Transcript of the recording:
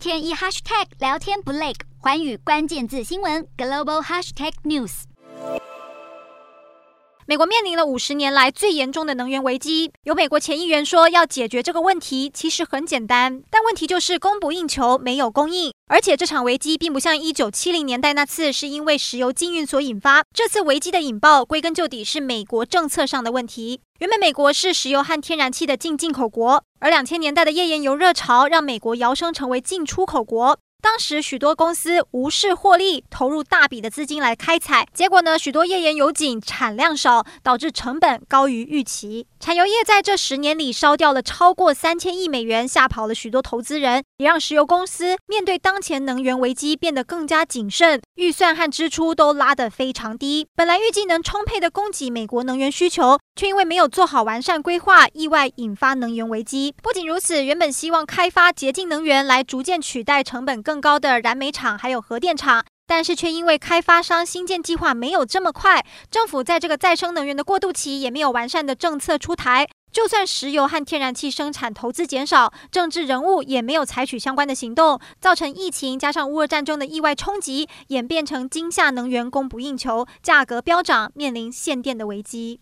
天一 hashtag 聊天不累，寰宇关键字新闻 global hashtag news。美国面临了五十年来最严重的能源危机。有美国前议员说，要解决这个问题其实很简单，但问题就是供不应求，没有供应。而且这场危机并不像一九七零年代那次是因为石油禁运所引发，这次危机的引爆归根究底是美国政策上的问题。原本美国是石油和天然气的净进口国，而两千年代的页岩油热潮让美国摇升成为进出口国。当时许多公司无视获利，投入大笔的资金来开采，结果呢，许多页岩油井产量少，导致成本高于预期。产油业在这十年里烧掉了超过三千亿美元，吓跑了许多投资人，也让石油公司面对当前能源危机变得更加谨慎，预算和支出都拉得非常低。本来预计能充沛的供给美国能源需求，却因为没有做好完善规划，意外引发能源危机。不仅如此，原本希望开发洁净能源来逐渐取代成本更高的燃煤厂还有核电厂，但是却因为开发商新建计划没有这么快，政府在这个再生能源的过渡期也没有完善的政策出台，就算石油和天然气生产投资减少，政治人物也没有采取相关的行动，造成疫情加上乌俄战争的意外冲击，演变成今夏能源供不应求，价格飙涨，面临限电的危机。